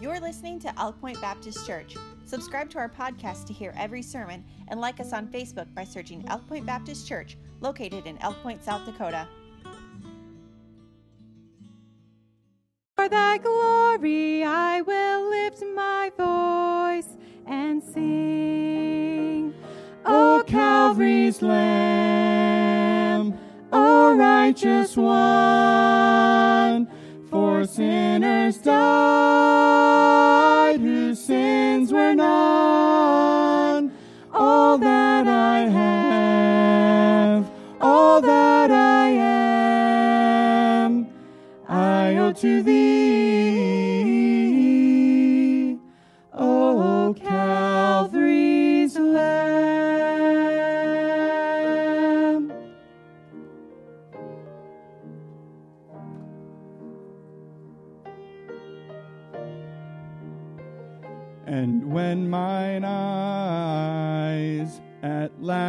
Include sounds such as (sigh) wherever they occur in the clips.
You're listening to Elk Point Baptist Church. Subscribe to our podcast to hear every sermon and like us on Facebook by searching Elk Point Baptist Church, located in Elk Point, South Dakota. For thy glory I will lift my voice and sing. O Calvary's Lamb, O righteous one, sinners died whose sins were none. All that I have, all that I am, I owe to thee,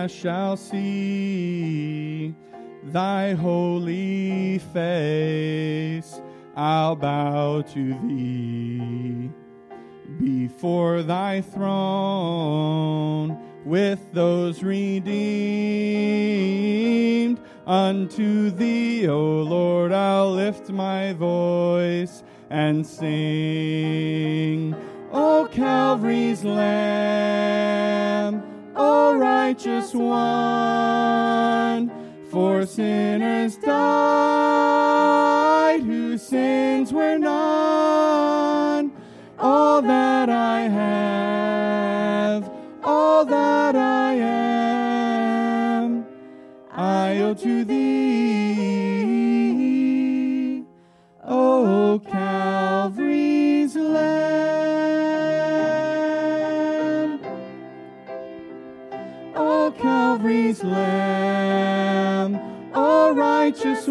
last shall see thy holy face, I'll bow to thee before thy throne with those redeemed. Unto thee, O Lord, I'll lift my voice and sing. O Calvary's O righteous one, for sinners died whose sins were none. All that I have, all that I am, I owe to thee,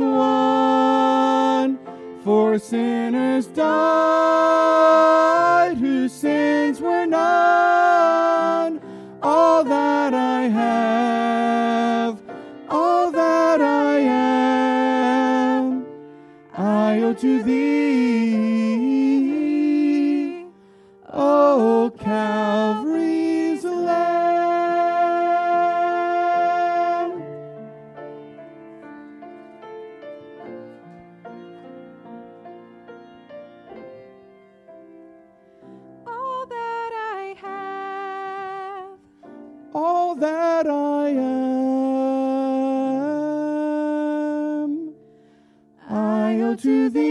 one, for sinners died all that I am, I owe to thee,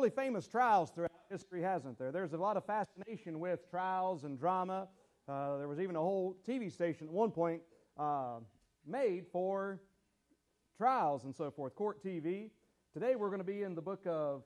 really famous trials throughout history, hasn't there? There's a lot of fascination with trials and drama. Uh, there was even a whole TV station at one point uh, made for trials and so forth, court TV. Today we're going to be in the book of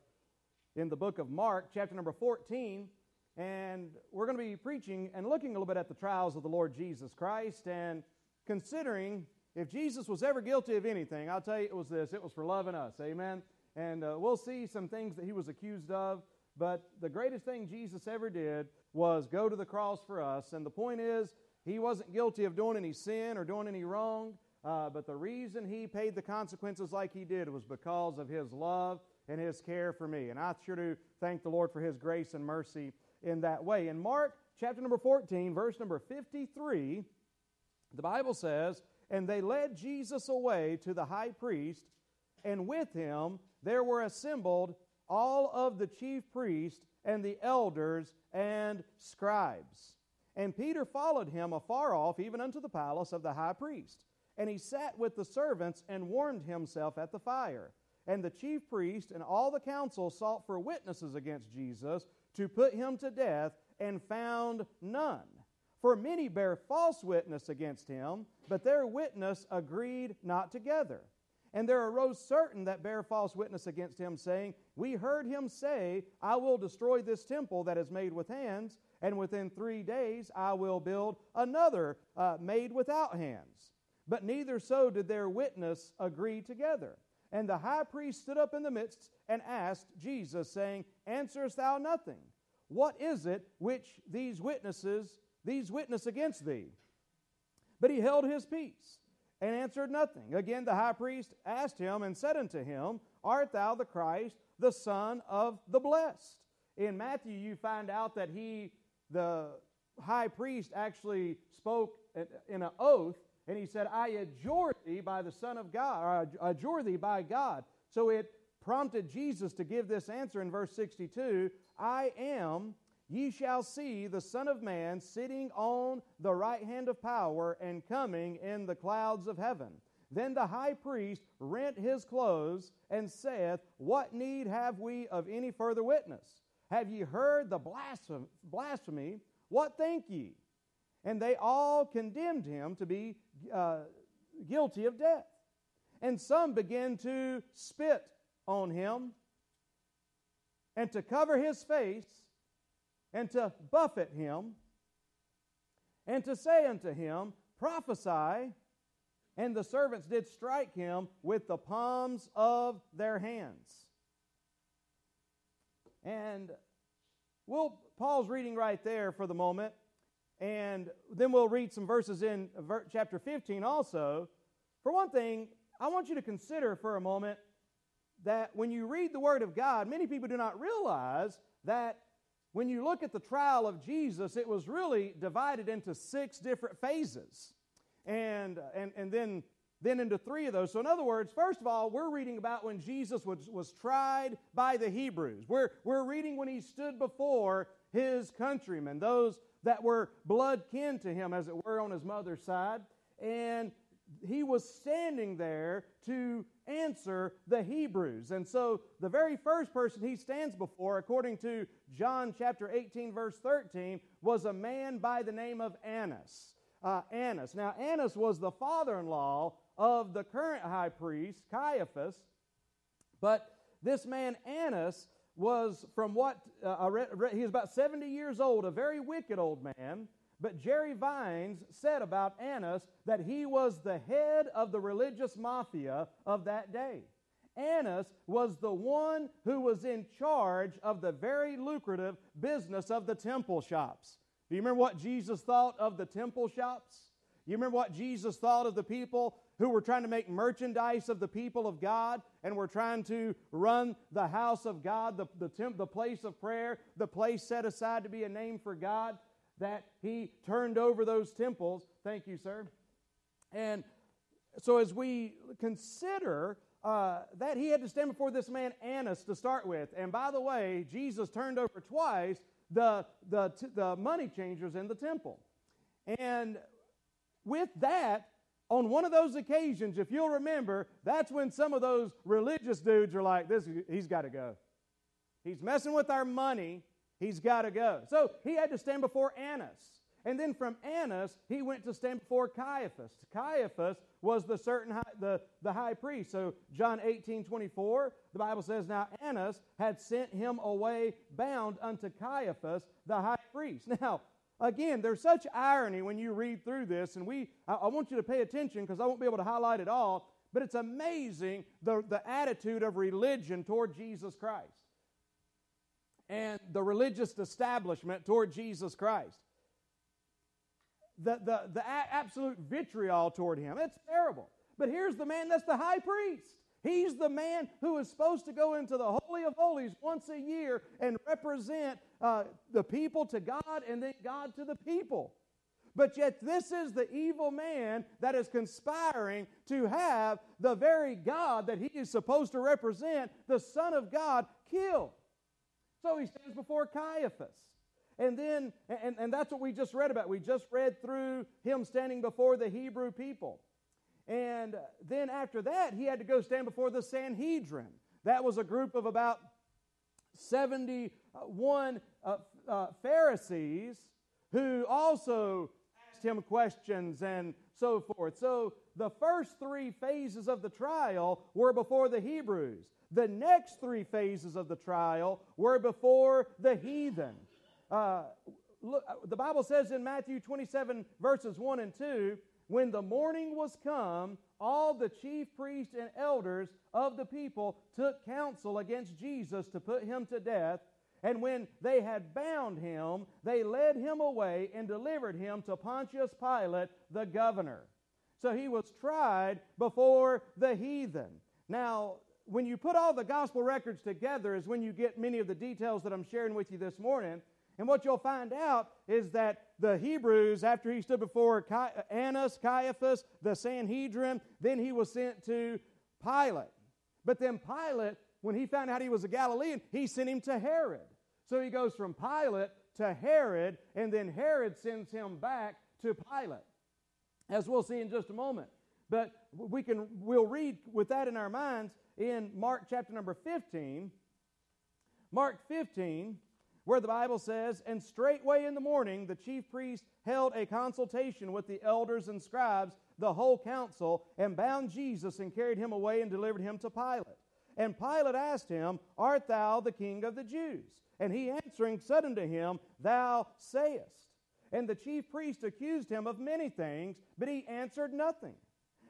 in the book of Mark, chapter number 14, and we're going to be preaching and looking a little bit at the trials of the Lord Jesus Christ and considering if Jesus was ever guilty of anything, I'll tell you it was this it was for loving us. Amen. And uh, we'll see some things that he was accused of, but the greatest thing Jesus ever did was go to the cross for us. And the point is, he wasn't guilty of doing any sin or doing any wrong, uh, but the reason he paid the consequences like he did was because of his love and his care for me. And I sure do thank the Lord for his grace and mercy in that way. In Mark chapter number 14, verse number 53, the Bible says, And they led Jesus away to the high priest, and with him there were assembled all of the chief priests and the elders and scribes. And Peter followed him afar off, even unto the palace of the high priest. And he sat with the servants and warmed himself at the fire. And the chief priest and all the council sought for witnesses against Jesus to put him to death, and found none. For many bear false witness against him, but their witness agreed not together. And there arose certain that bare false witness against him, saying, We heard him say, I will destroy this temple that is made with hands, and within three days I will build another uh, made without hands. But neither so did their witness agree together. And the high priest stood up in the midst and asked Jesus, saying, Answerest thou nothing? What is it which these witnesses, these witness against thee? But he held his peace and answered nothing. Again, the high priest asked him and said unto him, Art thou the Christ, the Son of the Blessed? In Matthew, you find out that he, the high priest, actually spoke in an oath, and he said, I adjure thee by the Son of God, or adjure thee by God. So it prompted Jesus to give this answer in verse 62 I am Ye shall see the Son of Man sitting on the right hand of power and coming in the clouds of heaven. Then the high priest rent his clothes and saith, What need have we of any further witness? Have ye heard the blasphemy? What think ye? And they all condemned him to be uh, guilty of death. And some began to spit on him and to cover his face and to buffet him, and to say unto him, Prophesy. And the servants did strike him with the palms of their hands. And we'll pause reading right there for the moment, and then we'll read some verses in chapter 15 also. For one thing, I want you to consider for a moment that when you read the Word of God, many people do not realize that when you look at the trial of Jesus, it was really divided into six different phases. And, and, and then, then into three of those. So, in other words, first of all, we're reading about when Jesus was, was tried by the Hebrews. We're, we're reading when he stood before his countrymen, those that were blood kin to him, as it were, on his mother's side. And he was standing there to answer the Hebrews. And so the very first person he stands before, according to John chapter 18, verse 13, was a man by the name of Annas. Uh, Annas. Now, Annas was the father in law of the current high priest, Caiaphas. But this man, Annas, was from what uh, he was about 70 years old, a very wicked old man. But Jerry Vines said about Annas that he was the head of the religious mafia of that day. Annas was the one who was in charge of the very lucrative business of the temple shops. Do you remember what Jesus thought of the temple shops? You remember what Jesus thought of the people who were trying to make merchandise of the people of God and were trying to run the house of God, the, the, temp, the place of prayer, the place set aside to be a name for God? That he turned over those temples. Thank you, sir. And so, as we consider uh, that, he had to stand before this man Annas to start with. And by the way, Jesus turned over twice the, the, the money changers in the temple. And with that, on one of those occasions, if you'll remember, that's when some of those religious dudes are like, "This, he's got to go. He's messing with our money. He's got to go. So he had to stand before Annas. And then from Annas, he went to stand before Caiaphas. Caiaphas was the certain high, the, the high priest. So John 18, 24, the Bible says, Now Annas had sent him away bound unto Caiaphas, the high priest. (laughs) Now, again, there's such irony when you read through this, and we I, I want you to pay attention because I won't be able to highlight it all, but it's amazing the, the attitude of religion toward Jesus Christ and the religious establishment toward Jesus Christ. The, the, the absolute vitriol toward him. It's terrible. But here's the man that's the high priest. He's the man who is supposed to go into the Holy of Holies once a year and represent uh, the people to God and then God to the people. But yet, this is the evil man that is conspiring to have the very God that he is supposed to represent, the Son of God, killed. So he stands before Caiaphas. And then, and, and that's what we just read about. We just read through him standing before the Hebrew people. And then after that, he had to go stand before the Sanhedrin. That was a group of about 71 uh, uh, Pharisees who also asked him questions and so forth. So the first three phases of the trial were before the Hebrews. The next three phases of the trial were before the heathen. Uh, look, the Bible says in Matthew 27, verses 1 and 2 when the morning was come, all the chief priests and elders of the people took counsel against Jesus to put him to death. And when they had bound him, they led him away and delivered him to Pontius Pilate, the governor. So he was tried before the heathen. Now, when you put all the gospel records together, is when you get many of the details that I'm sharing with you this morning. And what you'll find out is that the Hebrews, after he stood before Annas, Caiaphas, the Sanhedrin, then he was sent to Pilate. But then Pilate, when he found out he was a Galilean, he sent him to Herod. So he goes from Pilate to Herod, and then Herod sends him back to Pilate, as we'll see in just a moment. But we can we'll read with that in our minds in Mark chapter number 15. Mark 15, where the Bible says, And straightway in the morning the chief priest held a consultation with the elders and scribes, the whole council, and bound Jesus and carried him away and delivered him to Pilate. And Pilate asked him, Art thou the king of the Jews? And he answering said unto him, Thou sayest. And the chief priest accused him of many things, but he answered nothing.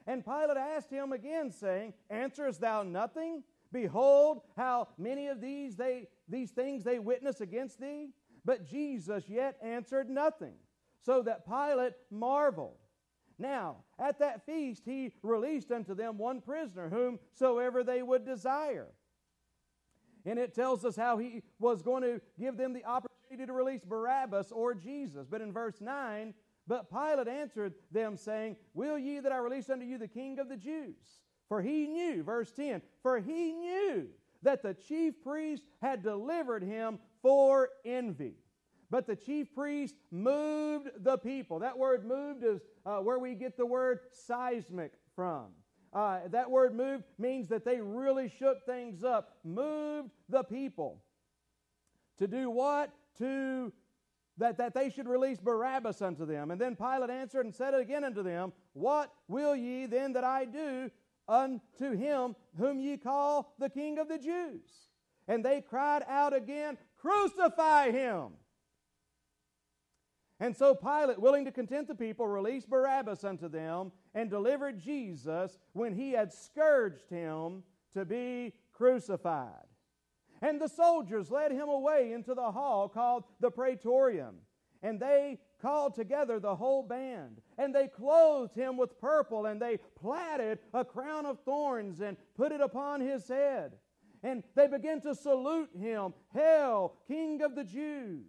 And Pilate asked him again, saying, Answerest thou nothing? Behold, how many of these they these things they witness against thee? But Jesus yet answered nothing, so that Pilate marveled. Now, at that feast he released unto them one prisoner, whomsoever they would desire. And it tells us how he was going to give them the opportunity to release Barabbas or Jesus. But in verse 9, but Pilate answered them, saying, Will ye that I release unto you the king of the Jews? For he knew, verse 10, for he knew that the chief priest had delivered him for envy. But the chief priest moved the people. That word moved is uh, where we get the word seismic from. Uh, that word moved means that they really shook things up, moved the people. To do what? To that, that they should release Barabbas unto them. And then Pilate answered and said again unto them, What will ye then that I do unto him whom ye call the King of the Jews? And they cried out again, Crucify him! And so Pilate, willing to content the people, released Barabbas unto them and delivered Jesus when he had scourged him to be crucified. And the soldiers led him away into the hall called the Praetorium. And they called together the whole band. And they clothed him with purple, and they platted a crown of thorns and put it upon his head. And they began to salute him, Hail, King of the Jews.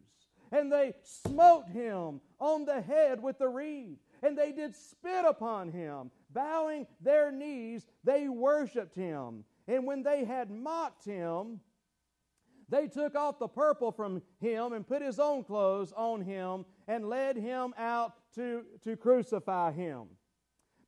And they smote him on the head with the reed. And they did spit upon him. Bowing their knees, they worshiped him. And when they had mocked him, they took off the purple from him and put his own clothes on him and led him out to, to crucify him.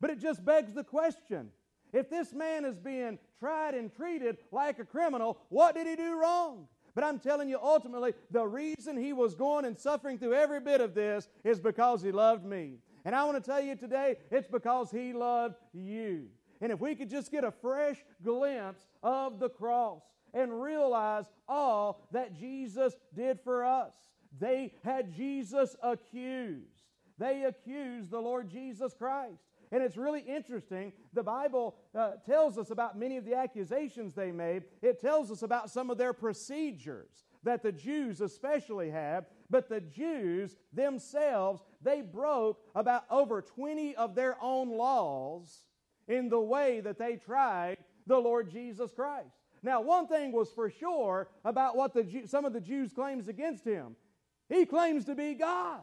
But it just begs the question if this man is being tried and treated like a criminal, what did he do wrong? But I'm telling you, ultimately, the reason he was going and suffering through every bit of this is because he loved me. And I want to tell you today, it's because he loved you. And if we could just get a fresh glimpse of the cross, and realize all that Jesus did for us. They had Jesus accused. They accused the Lord Jesus Christ. And it's really interesting. The Bible uh, tells us about many of the accusations they made. It tells us about some of their procedures that the Jews especially had. But the Jews themselves, they broke about over 20 of their own laws in the way that they tried the Lord Jesus Christ. Now, one thing was for sure about what the some of the Jews' claims against him. He claims to be God.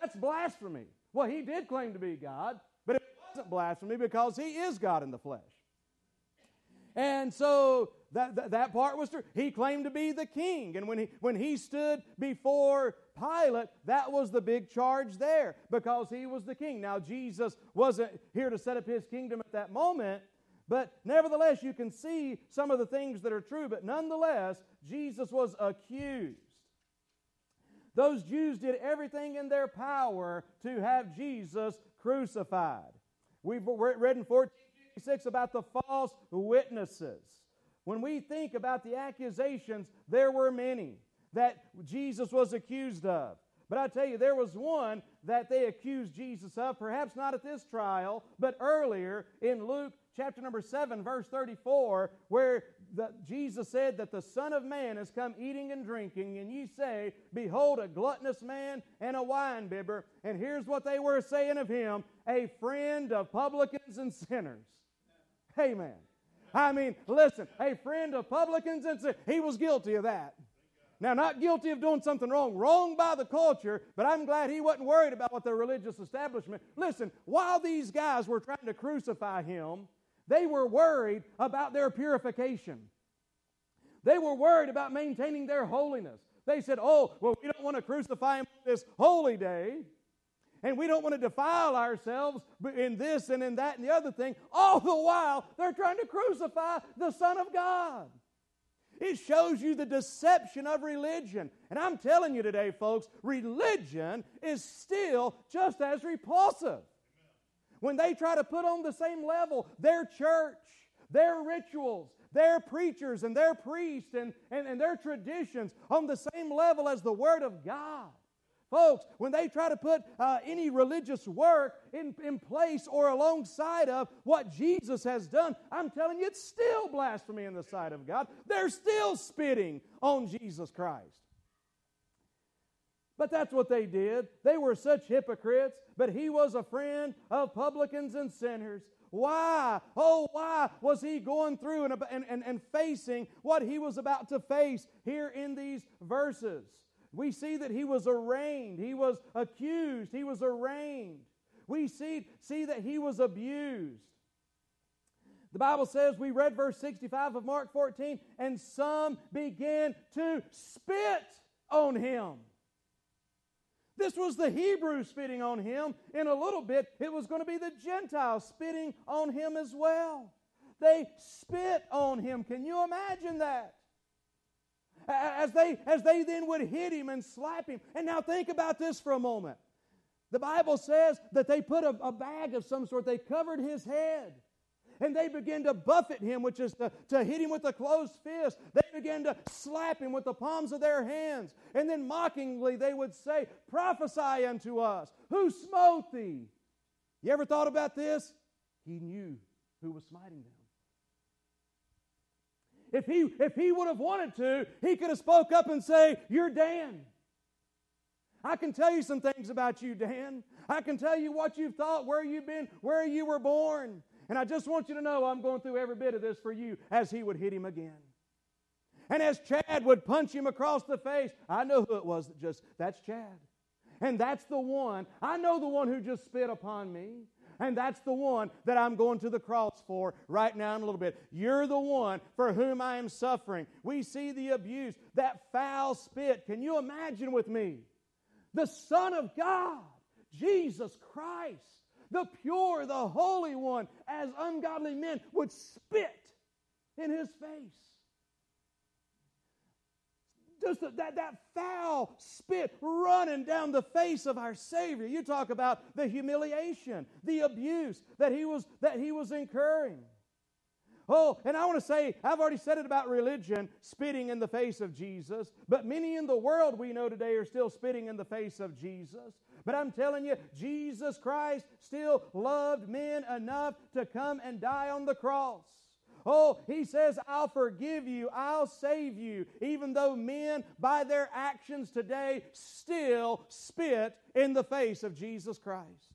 That's blasphemy. Well, he did claim to be God, but it wasn't blasphemy because he is God in the flesh. And so that, that, that, part was true. He claimed to be the king. And when he, when he stood before Pilate, that was the big charge there because he was the king. Now, Jesus wasn't here to set up his kingdom at that moment, but nevertheless, you can see some of the things that are true, but nonetheless, Jesus was accused. Those Jews did everything in their power to have Jesus crucified. We've read in 1456 about the false witnesses. When we think about the accusations, there were many that Jesus was accused of. But I tell you, there was one that they accused Jesus of, perhaps not at this trial, but earlier in Luke chapter number 7, verse 34, where the, Jesus said that the Son of Man has come eating and drinking, and ye say, Behold, a gluttonous man and a winebibber. And here's what they were saying of him a friend of publicans and sinners. Amen. I mean, listen, a friend of publicans and sinners. He was guilty of that. Now, not guilty of doing something wrong, wrong by the culture, but I'm glad he wasn't worried about what the religious establishment. Listen, while these guys were trying to crucify him, they were worried about their purification. They were worried about maintaining their holiness. They said, Oh, well, we don't want to crucify him this holy day, and we don't want to defile ourselves in this and in that and the other thing. All the while, they're trying to crucify the Son of God. It shows you the deception of religion. And I'm telling you today, folks, religion is still just as repulsive. When they try to put on the same level their church, their rituals, their preachers and their priests and, and, and their traditions on the same level as the Word of God. Folks, when they try to put uh, any religious work in, in place or alongside of what Jesus has done, I'm telling you, it's still blasphemy in the sight of God. They're still spitting on Jesus Christ. But that's what they did. They were such hypocrites, but he was a friend of publicans and sinners. Why? Oh, why was he going through and, and, and, facing what he was about to face here in these verses? We see that he was arraigned, he was accused, he was arraigned. We see, see that he was abused. The Bible says, we read verse 65 of Mark 14, and some began to spit on him. This was the Hebrews spitting on him. In a little bit, it was going to be the Gentiles spitting on him as well. They spit on him. Can you imagine that? As they, as they then would hit him and slap him. And now think about this for a moment. The Bible says that they put a, a bag of some sort, they covered his head and they began to buffet him, which is to, to hit him with a closed fist. They began to slap him with the palms of their hands. And then mockingly they would say, Prophesy unto us, who smote thee? You ever thought about this? He knew who was smiting them. If he, if he would have wanted to, he could have spoke up and say, You're Dan. I can tell you some things about you, Dan. I can tell you what you've thought, where you've been, where you were born. And I just want you to know I'm going through every bit of this for you as he would hit him again. And as Chad would punch him across the face, I know who it was that just, that's Chad. And that's the one, I know the one who just spit upon me. And that's the one that I'm going to the cross for right now in a little bit. You're the one for whom I am suffering. We see the abuse, that foul spit. Can you imagine with me? The Son of God, Jesus Christ, the pure, the holy one, as ungodly men would spit in his face. Just that, that foul spit running down the face of our Savior. You talk about the humiliation, the abuse that he was, that he was incurring. Oh, and I want to say, I've already said it about religion spitting in the face of Jesus, but many in the world we know today are still spitting in the face of Jesus. But I'm telling you, Jesus Christ still loved men enough to come and die on the cross. Oh, he says, I'll forgive you, I'll save you, even though men, by their actions today, still spit in the face of Jesus Christ.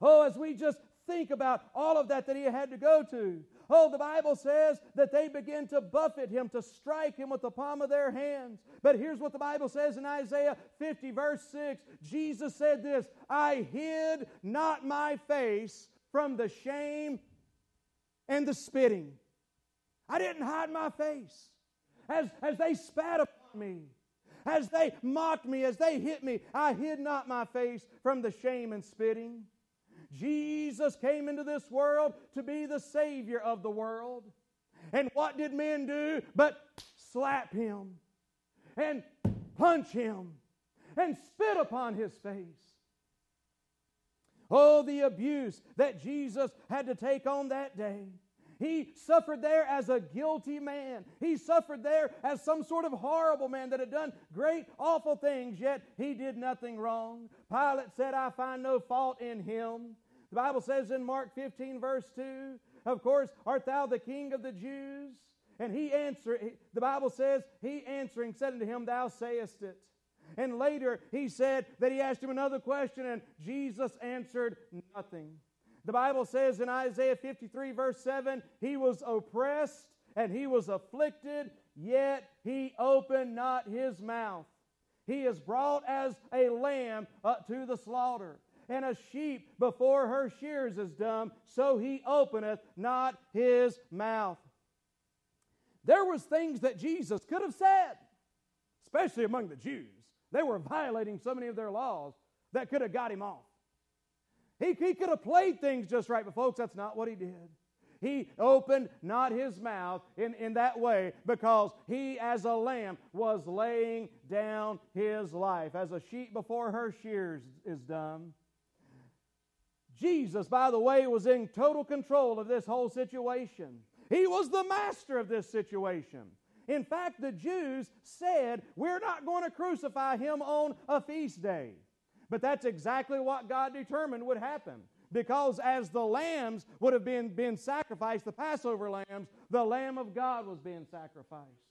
Oh, as we just think about all of that that he had to go to. Oh, the Bible says that they begin to buffet him, to strike him with the palm of their hands. But here's what the Bible says in Isaiah 50, verse 6 Jesus said this I hid not my face from the shame and the spitting. I didn't hide my face. As, as they spat upon me, as they mocked me, as they hit me, I hid not my face from the shame and spitting. Jesus came into this world to be the Savior of the world. And what did men do but slap him and punch him and spit upon his face? Oh, the abuse that Jesus had to take on that day. He suffered there as a guilty man. He suffered there as some sort of horrible man that had done great, awful things, yet he did nothing wrong. Pilate said, I find no fault in him. The Bible says in Mark 15, verse 2, Of course, art thou the king of the Jews? And he answered, the Bible says, He answering said unto him, Thou sayest it. And later he said that he asked him another question, and Jesus answered nothing. The Bible says in Isaiah 53, verse 7, he was oppressed and he was afflicted, yet he opened not his mouth. He is brought as a lamb up to the slaughter, and a sheep before her shears is dumb, so he openeth not his mouth. There was things that Jesus could have said, especially among the Jews. They were violating so many of their laws that could have got him off. He, he could have played things just right, but folks, that's not what he did. He opened not his mouth in, in that way because he, as a lamb, was laying down his life. As a sheep before her shears is dumb. Jesus, by the way, was in total control of this whole situation. He was the master of this situation. In fact, the Jews said, We're not going to crucify him on a feast day. But that's exactly what God determined would happen. Because as the lambs would have been, been sacrificed, the Passover lambs, the Lamb of God was being sacrificed.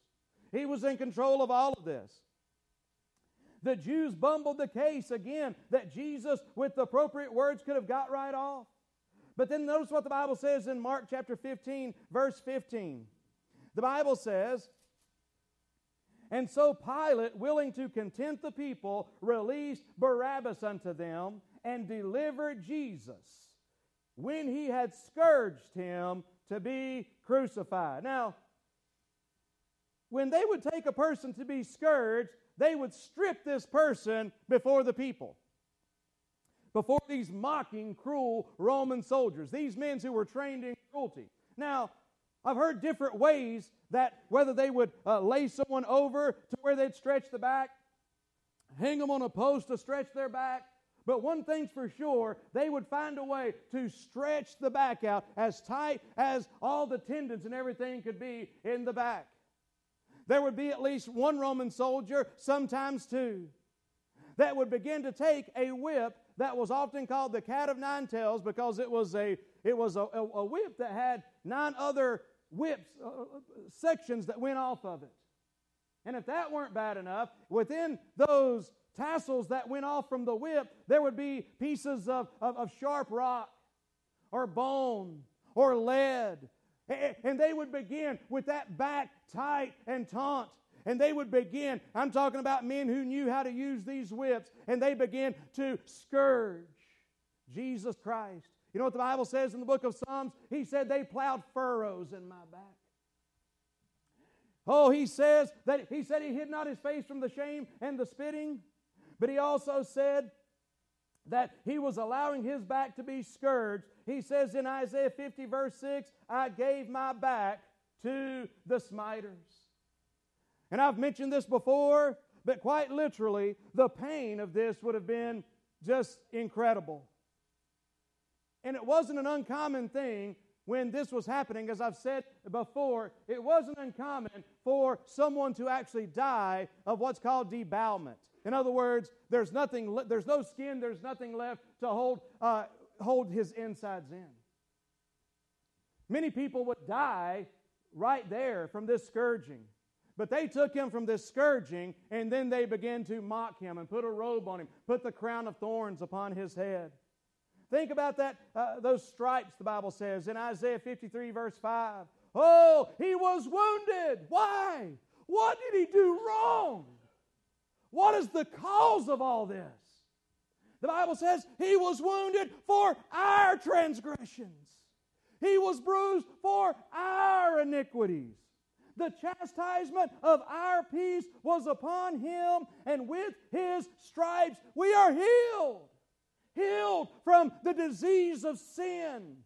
He was in control of all of this. The Jews bumbled the case again that Jesus, with the appropriate words, could have got right off. But then notice what the Bible says in Mark chapter 15, verse 15. The Bible says, and so Pilate, willing to content the people, released Barabbas unto them and delivered Jesus when he had scourged him to be crucified. Now, when they would take a person to be scourged, they would strip this person before the people. Before these mocking, cruel Roman soldiers, these men who were trained in cruelty. Now, I've heard different ways that whether they would uh, lay someone over to where they'd stretch the back, hang them on a post to stretch their back. But one thing's for sure, they would find a way to stretch the back out as tight as all the tendons and everything could be in the back. There would be at least one Roman soldier, sometimes two, that would begin to take a whip that was often called the cat of nine tails because it was a it was a, a, a whip that had nine other whips, uh, uh, sections that went off of it. And if that weren't bad enough, within those tassels that went off from the whip, there would be pieces of, of, of sharp rock or bone or lead. And they would begin with that back tight and taut. And they would begin, I'm talking about men who knew how to use these whips, and they began to scourge Jesus Christ. You know what the Bible says in the book of Psalms? He said they plowed furrows in my back. Oh, he says that he said he hid not his face from the shame and the spitting, but he also said that he was allowing his back to be scourged. He says in Isaiah 50, verse 6, I gave my back to the smiters. And I've mentioned this before, but quite literally, the pain of this would have been just incredible. And it wasn't an uncommon thing when this was happening, as I've said before, it wasn't uncommon for someone to actually die of what's called debowelment. In other words, there's nothing, there's no skin, there's nothing left to hold, uh, hold his insides in. Many people would die right there from this scourging. But they took him from this scourging and then they began to mock him and put a robe on him, put the crown of thorns upon his head. Think about that, uh, those stripes, the Bible says in Isaiah 53, verse 5. Oh, he was wounded. Why? What did he do wrong? What is the cause of all this? The Bible says he was wounded for our transgressions, he was bruised for our iniquities. The chastisement of our peace was upon him, and with his stripes we are healed healed from the disease of sin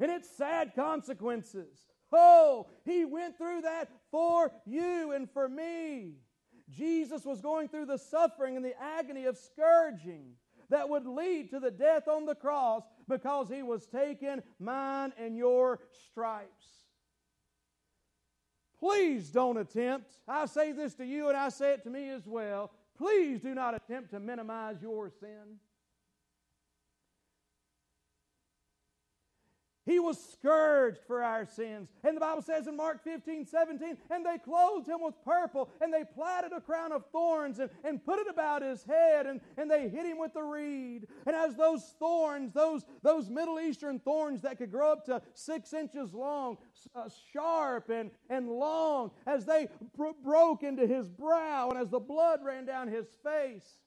and its sad consequences. Oh, he went through that for you and for me. Jesus was going through the suffering and the agony of scourging. that would lead to the death on the cross because he was taking mine and your stripes. Please don't attempt, I say this to you and I say it to me as well. Please do not attempt to minimize your sin. He was scourged for our sins. And the Bible says in Mark 15, 17, and they clothed him with purple, and they plaited a crown of thorns and, and put it about his head, and, and they hit him with a reed. And as those thorns, those, those Middle Eastern thorns that could grow up to six inches long, uh, sharp and, and long, as they bro- broke into his brow, and as the blood ran down his face,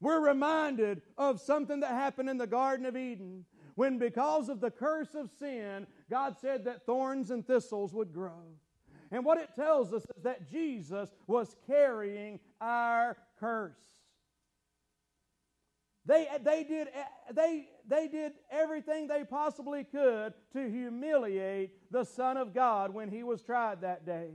we're reminded of something that happened in the Garden of Eden when because of the curse of sin, God said that thorns and thistles would grow. And what it tells us is that Jesus was carrying our curse. They, they, did, they, they did everything they possibly could to humiliate the Son of God when he was tried that day.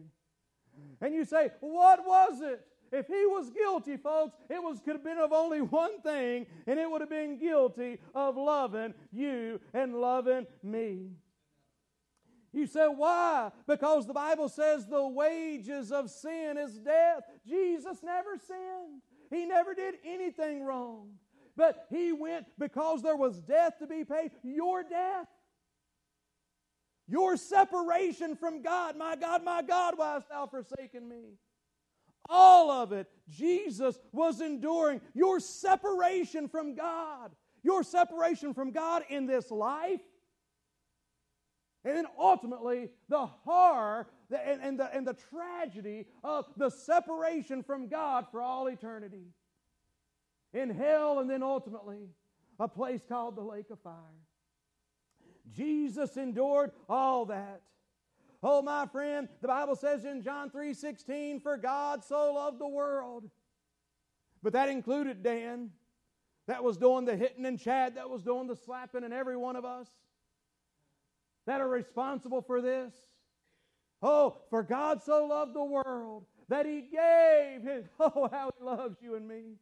And you say, What was it? If he was guilty, folks, it was could have been of only one thing, and it would have been guilty of loving you and loving me. You say, why? Because the Bible says the wages of sin is death. Jesus never sinned. He never did anything wrong. But he went because there was death to be paid. Your death. Your separation from God. My God, my God, why hast thou forsaken me? All of it, Jesus was enduring. Your separation from God, your separation from God in this life, and then ultimately the horror and, and, the, and the tragedy of the separation from God for all eternity. In hell, and then ultimately a place called the lake of fire. Jesus endured all that. Oh, my friend, the Bible says in John 3 16, for God so loved the world. But that included Dan. That was doing the hitting and Chad. That was doing the slapping and every one of us that are responsible for this. Oh, for God so loved the world that he gave his, (laughs) oh, how he loves you and me,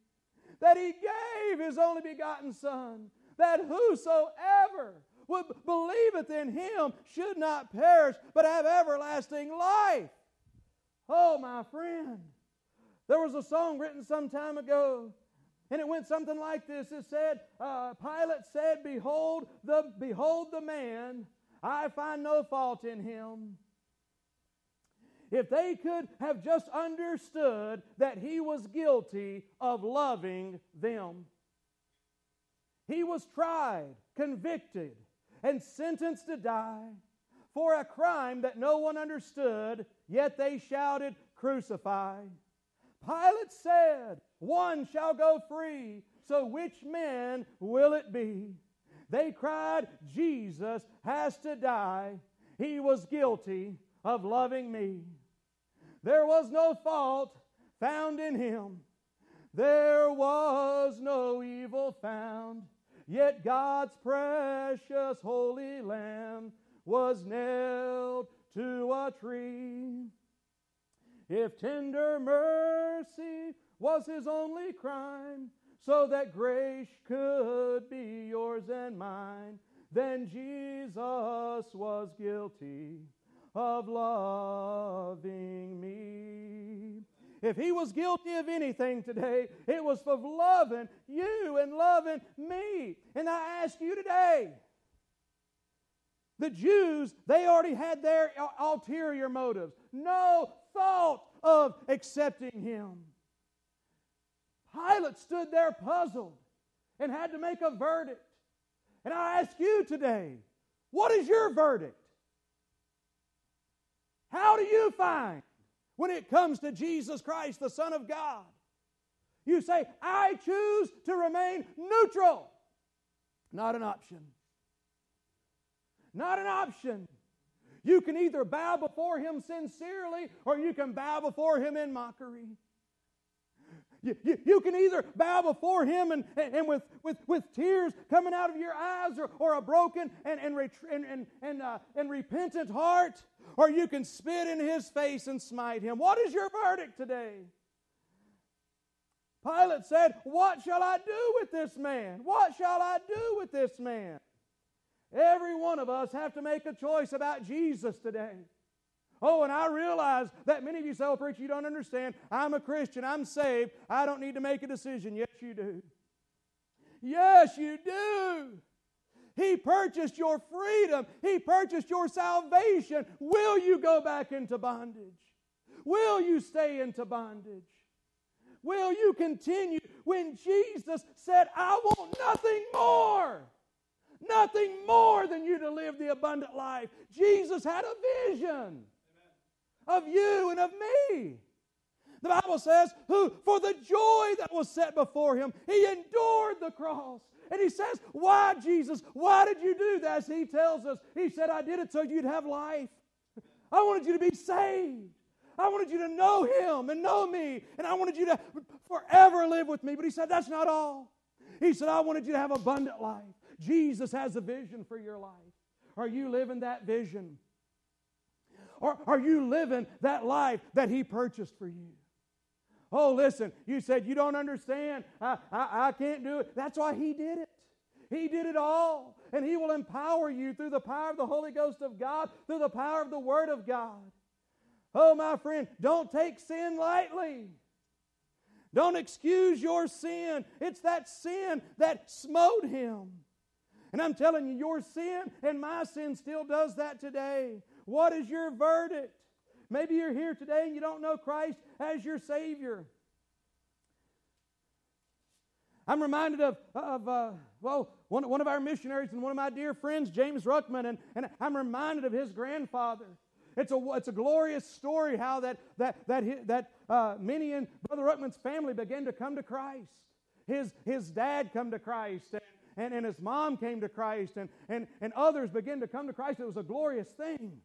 that he gave his only begotten Son, that whosoever would believeth in him should not perish, but have everlasting life. Oh, my friend. There was a song written some time ago, and it went something like this. It said, uh, Pilate said, Behold the, behold the man, I find no fault in him. If they could have just understood that he was guilty of loving them. He was tried, convicted, and sentenced to die for a crime that no one understood, yet they shouted, Crucify. Pilate said, One shall go free, so which man will it be? They cried, Jesus has to die. He was guilty of loving me. There was no fault found in him. There was no evil found Yet God's precious holy Lamb was nailed to a tree. If tender mercy was his only crime, so that grace could be yours and mine, then Jesus was guilty of loving me. If he was guilty of anything today, it was for loving you and loving me. And I ask you today, the Jews, they already had their ulterior motives. No thought of accepting him. Pilate stood there puzzled and had to make a verdict. And I ask you today, what is your verdict? How do you find when it comes to Jesus Christ, the Son of God. You say, I choose to remain neutral. Not an option. Not an option. You can either bow before Him sincerely or you can bow before Him in mockery. You, you, you, can either bow before him and, and with, with, with tears coming out of your eyes or, or a broken and, and, and, and, and, uh, and repentant heart, or you can spit in his face and smite him. What is your verdict today? Pilate said, What shall I do with this man? What shall I do with this man? Every one of us have to make a choice about Jesus today. Oh, and I realize that many of you say, oh, preacher, you don't understand. I'm a Christian. I'm saved. I don't need to make a decision. Yes, you do. Yes, you do. He purchased your freedom. He purchased your salvation. Will you go back into bondage? Will you stay into bondage? Will you continue when Jesus said, I want nothing more? Nothing more than you to live the abundant life. Jesus had a vision of you and of me. The Bible says, who for the joy that was set before him, he endured the cross. And he says, Why, Jesus? Why did you do that? As he tells us, he said, I did it so you'd have life. I wanted you to be saved. I wanted you to know him and know me. And I wanted you to forever live with me. But he said, That's not all. He said, I wanted you to have abundant life. Jesus has a vision for your life. Are you living that vision? Or are you living that life that He purchased for you? Oh, listen, you said you don't understand. I, I, I can't do it. That's why He did it. He did it all. And He will empower you through the power of the Holy Ghost of God, through the power of the Word of God. Oh, my friend, don't take sin lightly. Don't excuse your sin. It's that sin that smote him. And I'm telling you, your sin and my sin still does that today. What is your verdict? Maybe you're here today and you don't know Christ as your Savior. I'm reminded of, of uh, well, one, one of our missionaries and one of my dear friends, James Ruckman, and, and I'm reminded of his grandfather. It's a, it's a glorious story how that, that, that, that uh, many in Brother Ruckman's family began to come to Christ. His, his dad come to Christ, and, and, and his mom came to Christ, and, and, and others began to come to Christ. It was a glorious thing.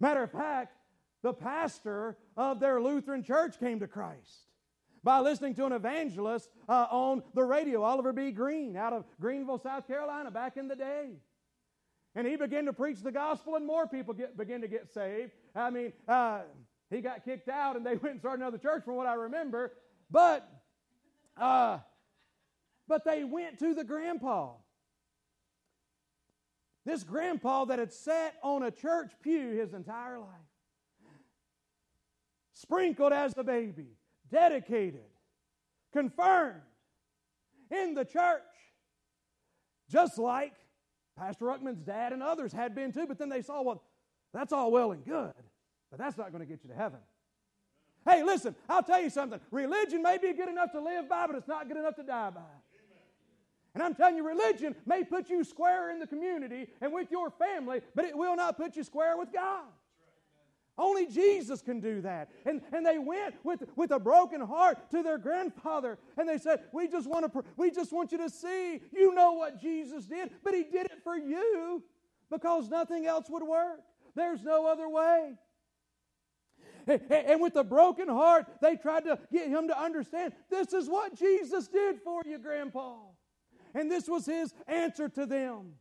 Matter of fact, the pastor of their Lutheran church came to Christ by listening to an evangelist uh, on the radio, Oliver B. Greene, out of Greenville, South Carolina, back in the day. And he began to preach the gospel, and more people get, began to get saved. I mean, uh, he got kicked out, and they (laughs) went and started another church, from what I remember. But, uh, but they went to the grandpa. This grandpa that had sat on a church pew his entire life, sprinkled as a baby, dedicated, confirmed in the church, just like Pastor Ruckman's dad and others had been too, but then they saw, well, that's all well and good, but that's not going to get you to heaven. Hey, listen, I'll tell you something. Religion may be good enough to live by, but it's not good enough to die by. And I'm telling you, religion may put you square in the community and with your family, but it will not put you square with God. Only Jesus can do that. And, and they went with, with a broken heart to their grandfather and they said, we just, want to, we just want you to see, you know what Jesus did, but he did it for you because nothing else would work. There's no other way. And with a broken heart, they tried to get him to understand this is what Jesus did for you, Grandpa. And this was his answer to them.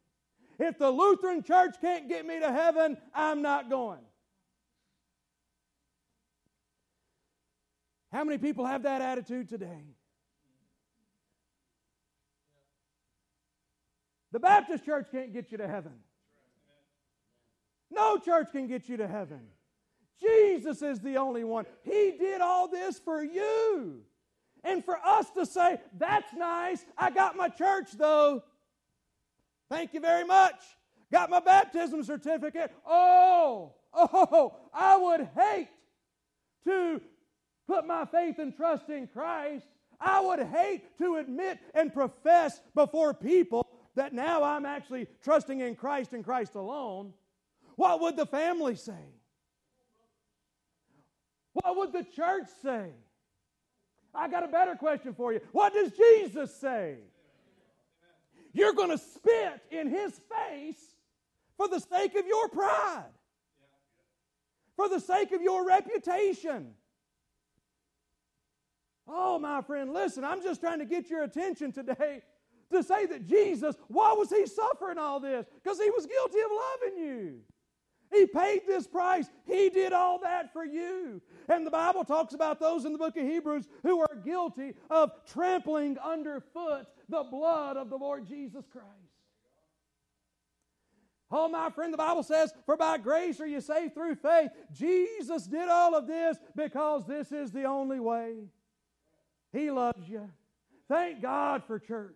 If the Lutheran church can't get me to heaven, I'm not going. How many people have that attitude today? The Baptist church can't get you to heaven. No church can get you to heaven. Jesus is the only one. He did all this for you. And for us to say, that's nice, I got my church though. Thank you very much. Got my baptism certificate. Oh, oh, I would hate to put my faith and trust in Christ, I would hate to admit and profess before people that now I'm actually trusting in Christ and Christ alone. What would the family say? What would the church say? I got a better question for you. What does Jesus say? You're going to spit in his face for the sake of your pride, for the sake of your reputation, Oh, my friend, listen, I'm just trying to get your attention today to say that Jesus, why was he suffering all this? Because he was guilty of loving you. He paid this price. He did all that for you. And the Bible talks about those in the book of Hebrews who are guilty of trampling underfoot the blood of the Lord Jesus Christ. Oh, my friend, the Bible says, For by grace are you saved through faith. Jesus did all of this because this is the only way. He loves you. Thank God for church.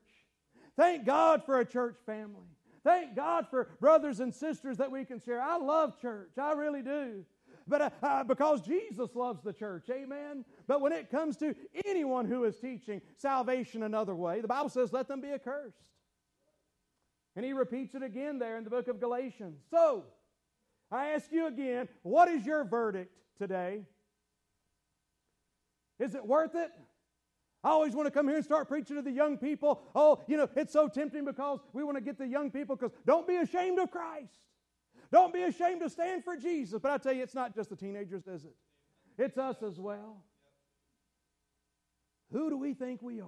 Thank God for a church family. Thank God for brothers and sisters that we can share. I love church. I really do. But uh, uh, because Jesus loves the church, amen. But when it comes to anyone who is teaching salvation another way, the Bible says, let them be accursed. And he repeats it again there in the book of Galatians. So, I ask you again, what is your verdict today? Is it worth it? I always want to come here and start preaching to the young people. Oh, you know, it's so tempting because we want to get the young people because don't be ashamed of Christ. Don't be ashamed to stand for Jesus. But I tell you, it's not just the teenagers, is it? It's us as well. Who do we think we are?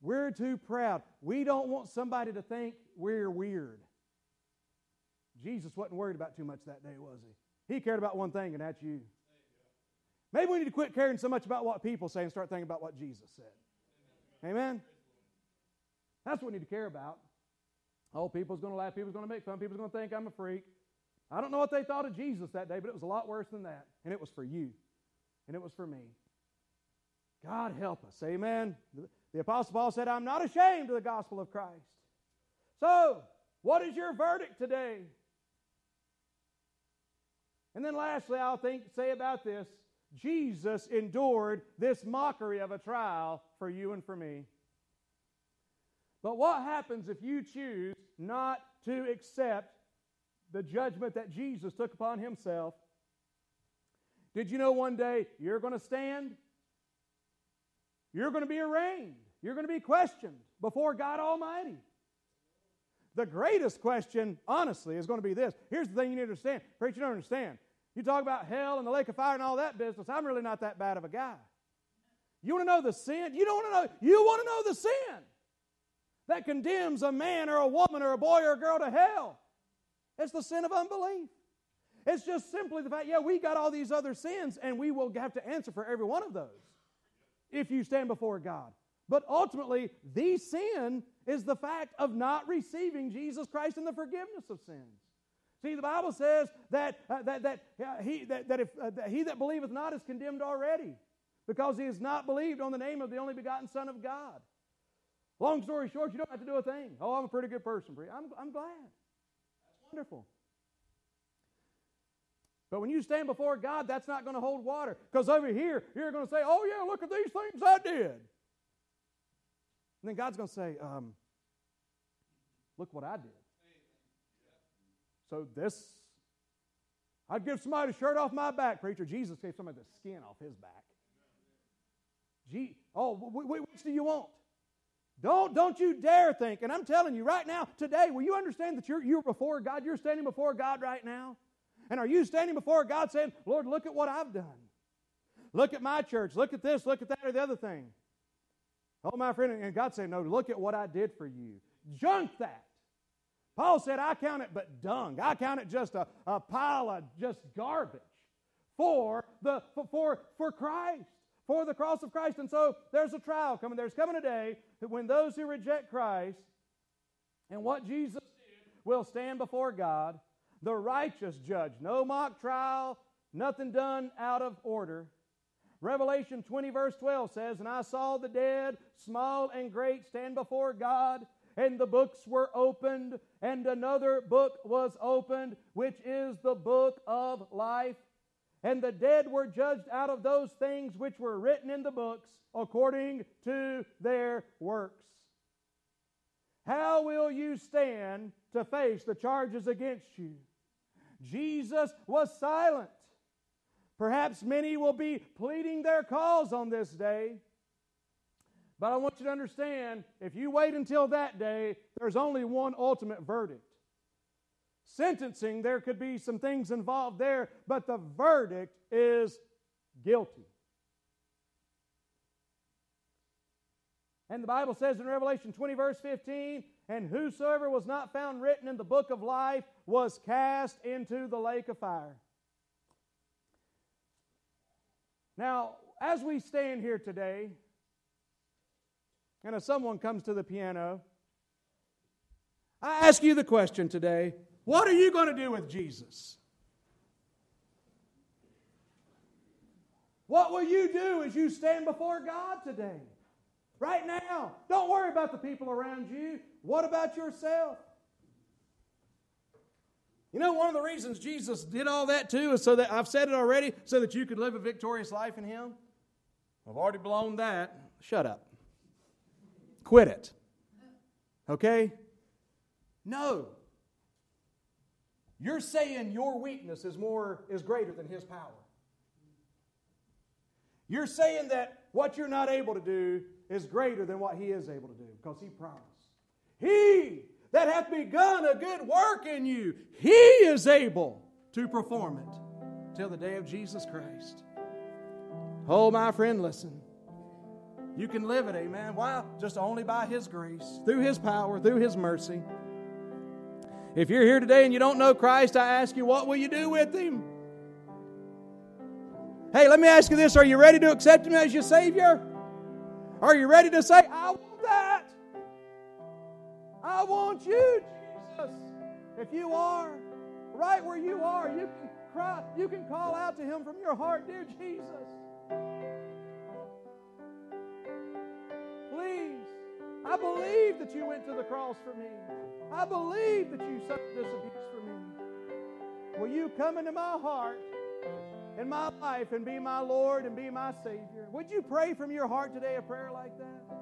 We're too proud. We don't want somebody to think we're weird. Jesus wasn't worried about too much that day, was he? He cared about one thing, and that's you. Maybe we need to quit caring so much about what people say and start thinking about what Jesus said. Amen? That's what we need to care about. Oh, people's going to laugh. People's going to make fun. People's going to think I'm a freak. I don't know what they thought of Jesus that day, but it was a lot worse than that. And it was for you. And it was for me. God help us. Amen. The Apostle Paul said, I'm not ashamed of the gospel of Christ. So, what is your verdict today? And then lastly, I'll think say about this. Jesus endured this mockery of a trial for you and for me. But what happens if you choose not to accept the judgment that Jesus took upon himself? Did you know one day you're going to stand you're going to be arraigned. You're going to be questioned before God Almighty. The greatest question, honestly, is going to be this. Here's the thing you need to understand. Preacher, you don't understand. You talk about hell and the lake of fire and all that business. I'm really not that bad of a guy. You want to know the sin? You don't want to know. You want to know the sin that condemns a man or a woman or a boy or a girl to hell. It's the sin of unbelief. It's just simply the fact, yeah, we got all these other sins, and we will have to answer for every one of those if you stand before God. But ultimately, the sin is the fact of not receiving Jesus Christ and the forgiveness of sins. See, the Bible says that, uh, that, that, uh, he, that, that, if, uh, that he that believeth not is condemned already because he has not believed on the name of the only begotten Son of God. Long story short, you don't have to do a thing. Oh, I'm a pretty good person. I'm, I'm glad. That's wonderful. But when you stand before God, that's not going to hold water. Because over here, you're going to say, oh, yeah, look at these things I did. And then God's going to say, um, look what I did. So this, I'd give somebody a shirt off my back, preacher. Jesus gave somebody the skin off his back. Gee, oh, which do you want? Don't, don't you dare think, and I'm telling you right now, today, will you understand that you're, you're before God? You're standing before God right now? And are you standing before God saying, Lord, look at what I've done? Look at my church. Look at this, look at that, or the other thing. Oh, my friend, and God said, No, look at what I did for you. Junk that. Paul said, I count it but dung. I count it just a, a pile of just garbage for the for for Christ, for the cross of Christ. And so there's a trial coming. There's coming a day when those who reject Christ and what Jesus did will stand before God the righteous judge. No mock trial, nothing done out of order. Revelation 20, verse 12 says, And I saw the dead, small and great, stand before God, and the books were opened, and another book was opened, which is the book of life. And the dead were judged out of those things which were written in the books according to their works. How will you stand to face the charges against you? Jesus was silent. Perhaps many will be pleading their cause on this day. But I want you to understand if you wait until that day, there's only one ultimate verdict. Sentencing, there could be some things involved there, but the verdict is guilty. And the Bible says in Revelation 20, verse 15, and whosoever was not found written in the book of life was cast into the lake of fire. Now, as we stand here today, and if someone comes to the piano, I ask you the question today what are you going to do with Jesus? What will you do as you stand before God today? Right now. Don't worry about the people around you. What about yourself? You know, one of the reasons Jesus did all that too is so that, I've said it already, so that you could live a victorious life in Him. I've already blown that. Shut up. Quit it. Okay? No. You're saying your weakness is more is greater than his power. You're saying that what you're not able to do is greater than what he is able to do because he promised. He that hath begun a good work in you, he is able to perform it till the day of Jesus Christ. Oh, my friend, listen. You can live it, amen. Why? Just only by His grace, through His power, through His mercy. If you're here today and you don't know Christ, I ask you, what will you do with Him? Hey, let me ask you this Are you ready to accept Him as your Savior? Are you ready to say, I want that? I want you, Jesus. If you are, right where you are, you can cry, you can call out to Him from your heart, Dear Jesus. I believe that you went to the cross for me. I believe that you suffered this abuse for me. Will you come into my heart and my life and be my Lord and be my Savior? Would you pray from your heart today a prayer like that?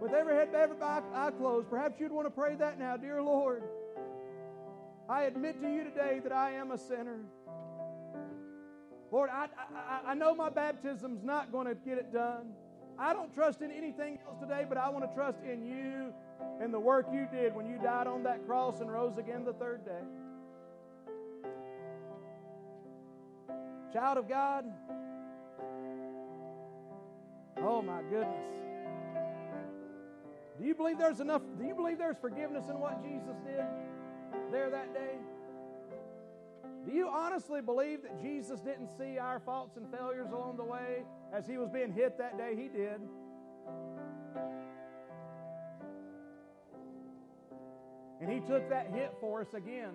With every head, every eye closed, perhaps you'd want to pray that now. Dear Lord, I admit to you today that I am a sinner. Lord, I, I, I know my baptism's not going to get it done. I don't trust in anything else today, but I want to trust in you and the work you did when you died on that cross and rose again the third day. Child of God, oh my goodness. Do you believe there's enough? Do you believe there's forgiveness in what Jesus did there that day? Do you honestly believe that Jesus didn't see our faults and failures along the way as he was being hit that day? He did. And he took that hit for us again.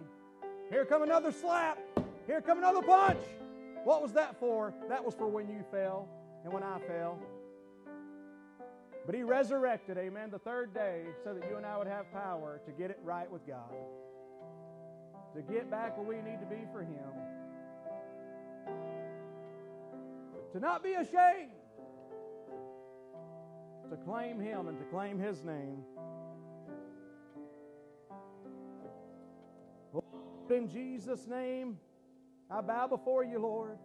Here come another slap. Here come another punch. What was that for? That was for when you fell and when I fell. But he resurrected, amen, the third day so that you and I would have power to get it right with God to get back where we need to be for Him. To not be ashamed, to claim Him and to claim His name. In Jesus' name, I bow before you, Lord.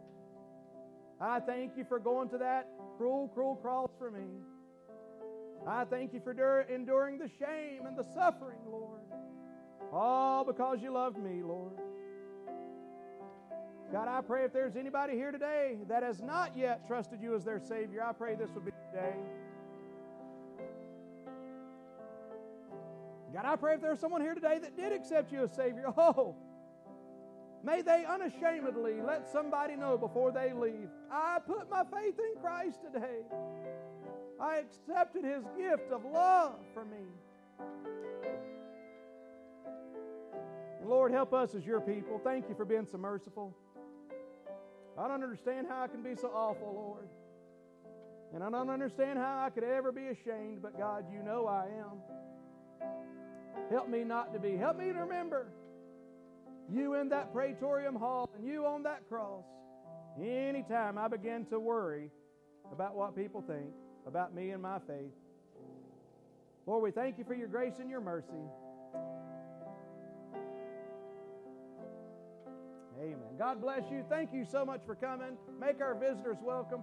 I thank you for going to that cruel, cruel cross for me. I thank you for enduring the shame and the suffering, Lord. All because you loved me, Lord. God, I pray if there's anybody here today that has not yet trusted you as their Savior, I pray this would be the day. God, I pray if there's someone here today that did accept you as Savior, (laughs) oh, may they unashamedly let somebody know before they leave. I put my faith in Christ today. I accepted His gift of love for me. Lord, help us as your people. Thank you for being so merciful. I don't understand how I can be so awful, Lord. And I don't understand how I could ever be ashamed, but God, you know I am. Help me not to be. Help me to remember you in that praetorium hall and you on that cross. Anytime I begin to worry about what people think about me and my faith. Lord, we thank you for your grace and your mercy. Amen. God bless you. Thank you so much for coming. Make our visitors welcome.